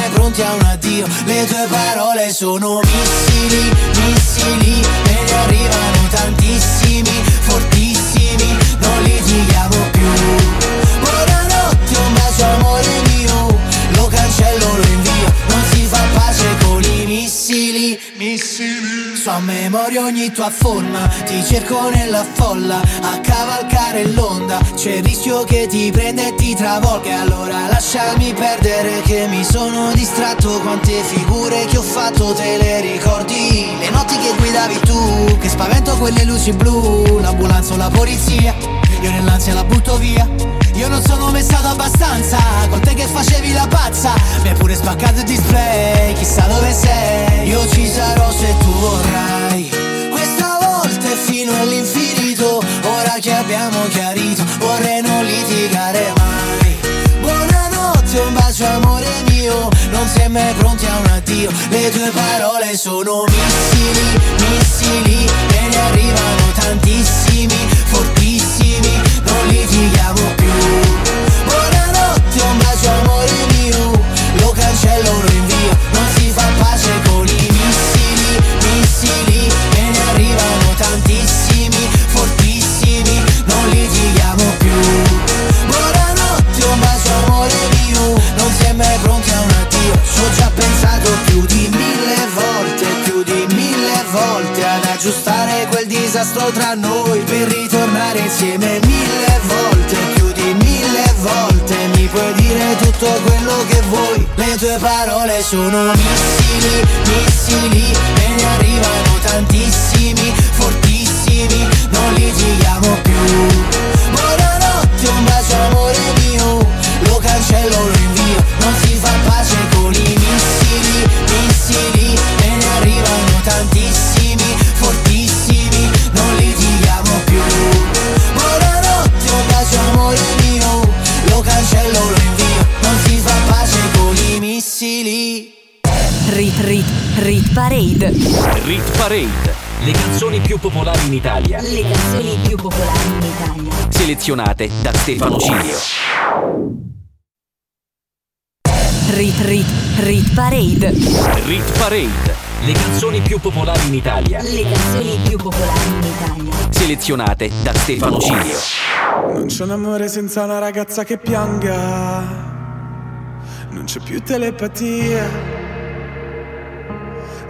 Mai pronti a un addio. Le tue parole sono missili, missili Me ne arrivano tantissimi, fortissimi memoria ogni tua forma Ti cerco nella folla A cavalcare l'onda C'è il rischio che ti prenda e ti travolga. Allora lasciami perdere che mi sono distratto Quante figure che ho fatto te le ricordi? Le notti che guidavi tu Che spavento quelle luci blu L'ambulanza o la polizia Io nell'ansia la butto via. Io non sono mai stato abbastanza Con te che facevi la pazza Mi hai pure spaccato il display Chissà dove sei. Io ci sarò se tu vorrai fino all'infinito Ora che abbiamo chiarito Vorrei non litigare mai. Buonanotte, un bacio amore mio Non sei mai pronti a un addio Le tue parole sono missili, missili E ne arrivano tantissimi, fortissimi Non litighiamo più. Buonanotte, un bacio disastro tra noi Per ritornare insieme mille volte Più di mille volte Mi puoi dire tutto quello che vuoi Le tue parole sono missili, missili E ne arrivano tantissimi, fortissimi Non litighiamo più. Buonanotte, un bacio amore mio Lo cancello, lo invio Non si fa pace con i Parade. Rit Parade. Le canzoni più popolari in Italia. Le canzoni più popolari in Italia. Selezionate da Stefano Cilio. Rit Rit Rit Parade. Rit Parade. Le canzoni più popolari in Italia. Le canzoni più popolari in Italia. Selezionate da Stefano Cilio. Non c'è un amore senza una ragazza che pianga. Non c'è più telepatia.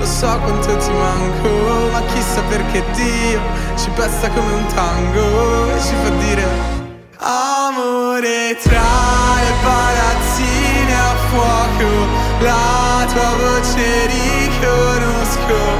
Lo so quanto ti manco, ma chissà perché Dio ci pesta come un tango e ci fa dire Amore tra le palazzine a fuoco, la tua voce riconosco.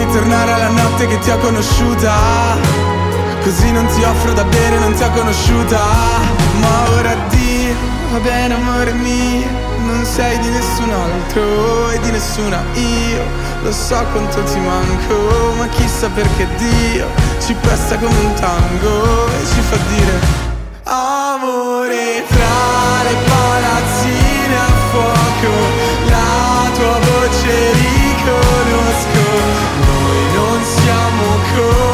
Fammi tornare alla notte che ti ho conosciuta. Così non ti offro da bere, non ti ho conosciuta. Ma ora Dio, va bene amore mio. Non sei di nessun altro e di nessuna io. Lo so quanto ti manco, ma chissà perché Dio Ci presta come un tango e ci fa dire Amore tra le palazzine a fuoco La tua voce riconosco siamo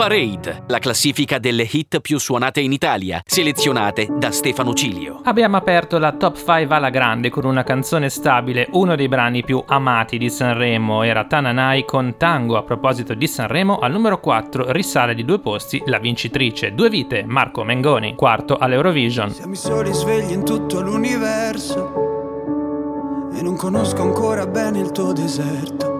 Parade, la classifica delle hit più suonate in Italia, selezionate da Stefano Cilio. Abbiamo aperto la top 5 alla grande con una canzone stabile, uno dei brani più amati di Sanremo era Tananai con Tango. A proposito di Sanremo, al numero 4 risale di due posti la vincitrice, due vite, Marco Mengoni, quarto all'Eurovision. Siamo i soli svegli in tutto l'universo E non conosco ancora bene il tuo deserto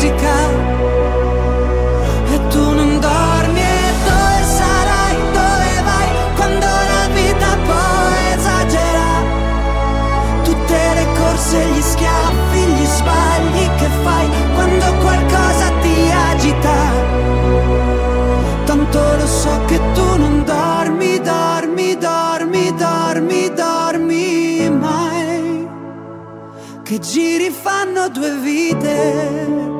musica. E tu non dormi e dove sarai, dove vai, quando la vita poi esagera. Tutte le corse, gli schiaffi, gli sbagli che fai quando qualcosa ti agita. Tanto lo so che tu non dormi, dormi, dormi, dormi, dormi mai. Che giri fanno due vite.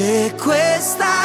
Se questa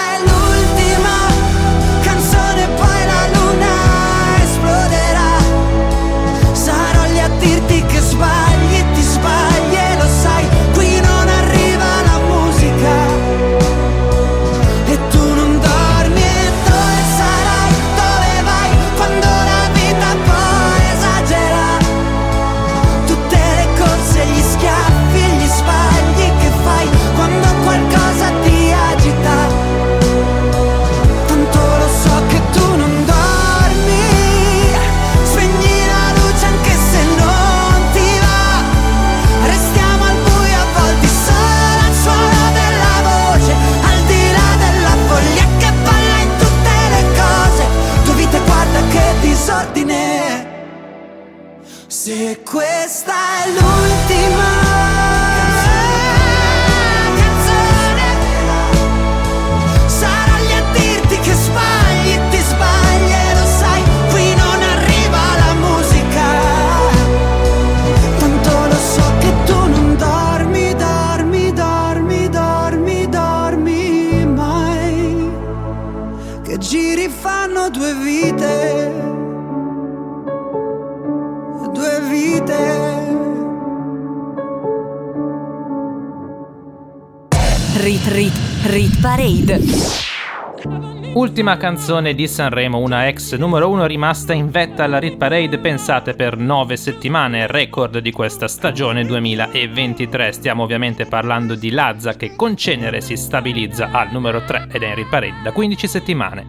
canzone di Sanremo, una ex numero 1 rimasta in vetta alla Rit Parade, pensate per 9 settimane, record di questa stagione 2023. Stiamo ovviamente parlando di Lazza che con Cenere si stabilizza al numero 3 ed è in Rit Parade da 15 settimane.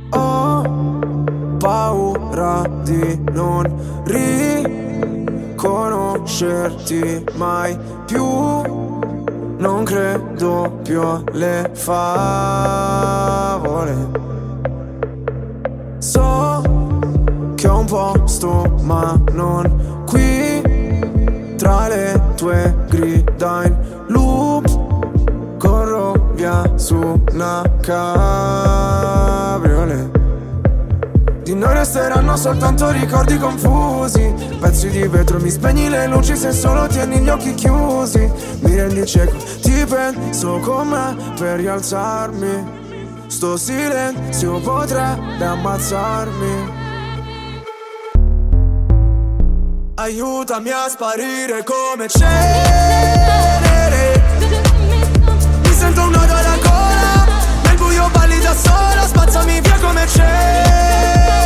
paura di non riconoscerti mai più. Non credo più alle favole. So che ho un posto, ma non qui. Tra le tue grida in loop, corro via su una cabriolet. Di noi resteranno soltanto ricordi confusi Pezzi di vetro, mi spegni le luci se solo tieni gli occhi chiusi Mi rendi cieco, ti penso con me per rialzarmi Sto silenzio potrebbe ammazzarmi. Aiutami a sparire come cenere. Mi sento un nodo alla gola Nel buio balli da sola Spazzami via come cenere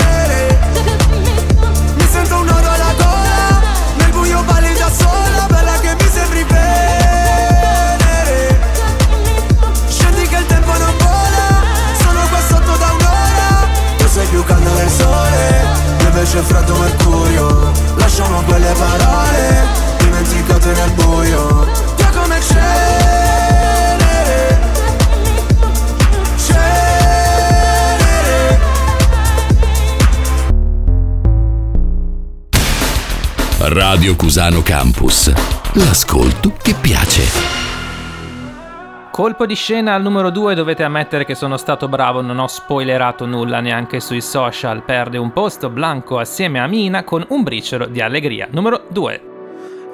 sola Bella che mi sembri venere Scendi che il tempo non vola Sono qua sotto da un'ora. Tu sei più caldo del sole Io invece freddo mercurio Lasciamo quelle parole Dimenticate nel buio. Via come cenere Radio Cusano Campus. L'ascolto che piace. Colpo di scena al numero 2 dovete ammettere che sono stato bravo, non ho spoilerato nulla neanche sui social. Perde un posto Blanco assieme a Mina con un briciolo di allegria. Numero 2.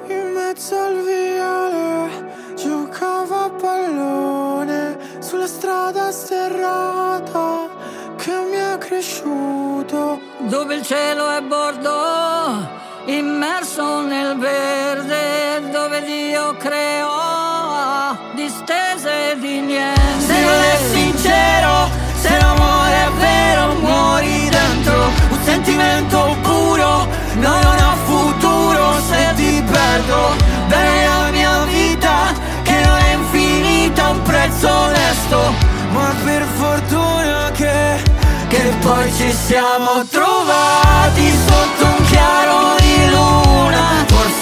In mezzo al viale giocavo a pallone sulla strada sterrata che mi è cresciuto. dove il cielo è bordo, immerso nel verde, dove Dio creò distese di niente. Se non è sincero, se l'amore è vero, muori dentro un sentimento puro, no, non ha futuro se ti perdo. Bene la mia vita, che non è infinita, un prezzo onesto, Ma per fortuna che che poi ci siamo trovati sotto un chiaro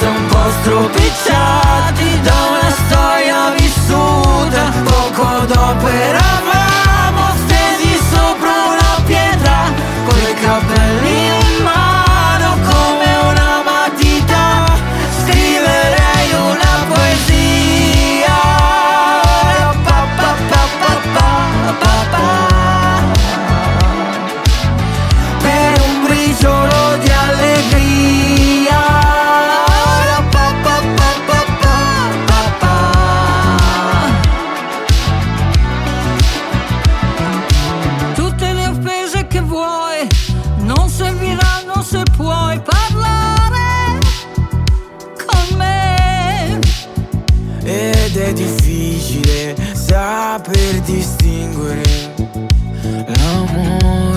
Forse un po' stropicciati da una storia vissuta. Poco dopo eravamo stesi sopra una pietra Con i capelli per distinguere l'amore.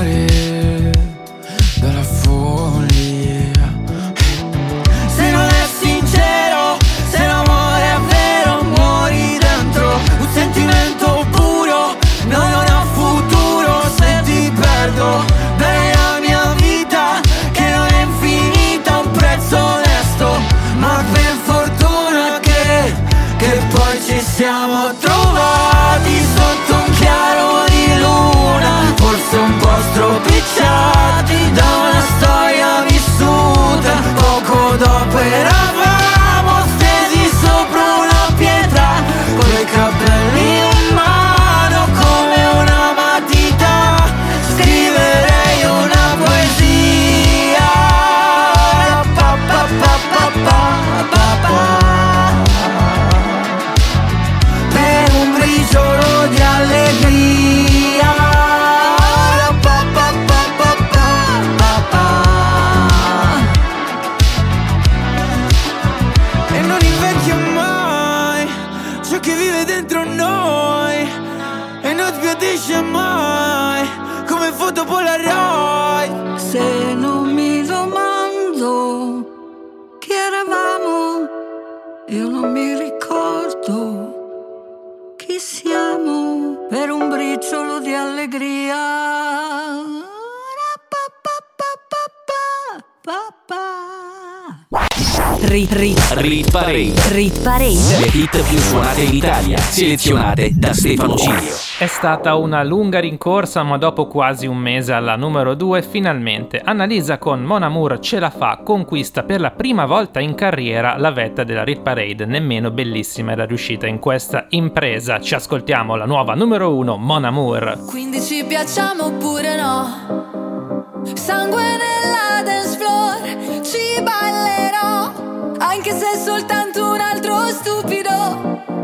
Hit Parade. Le hit più suonate in Italia, selezionate da Stefano Cilio. È stata una lunga rincorsa, ma dopo quasi un mese alla numero 2, finalmente Annalisa con Mon Amour ce la fa, conquista per la prima volta in carriera la vetta della Hit Parade. Nemmeno bellissima era riuscita in questa impresa. Ci ascoltiamo la nuova numero 1, Mon Amour. Quindi ci piacciamo oppure no? Sangue nella dance floor, ci ballerò, anche se soltanto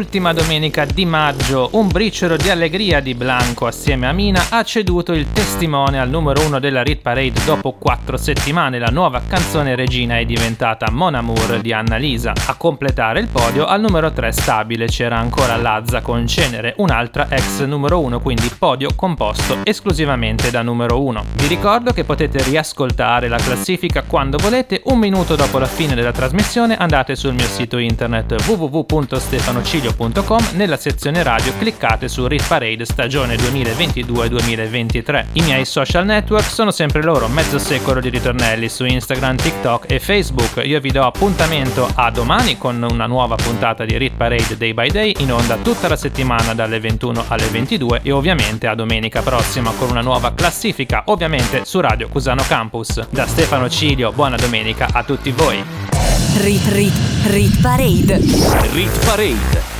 nell'ultima domenica di maggio un briciolo di allegria di Blanco assieme a Mina ha ceduto il testimone al numero uno della Rit Parade dopo quattro settimane. La nuova canzone regina è diventata Mon Amour di Annalisa. A completare il podio al numero 3 stabile c'era ancora Lazza con Cenere, un'altra ex numero uno, quindi podio composto esclusivamente da numero uno. Vi ricordo che potete riascoltare la classifica quando volete, un minuto dopo la fine della trasmissione andate sul mio sito internet www www.stefanocilio.com nella sezione radio cliccate su Rit Parade stagione 2022-2023. I miei social network sono sempre loro, mezzo secolo di ritornelli su Instagram, TikTok e Facebook. Io vi do appuntamento a domani con una nuova puntata di Rit Parade Day by Day in onda tutta la settimana dalle 21 alle 22 e ovviamente a domenica prossima con una nuova classifica, ovviamente su Radio Cusano Campus. Da Stefano Cilio, buona domenica a tutti voi. Rit Rit Rit Parade. Rit Parade.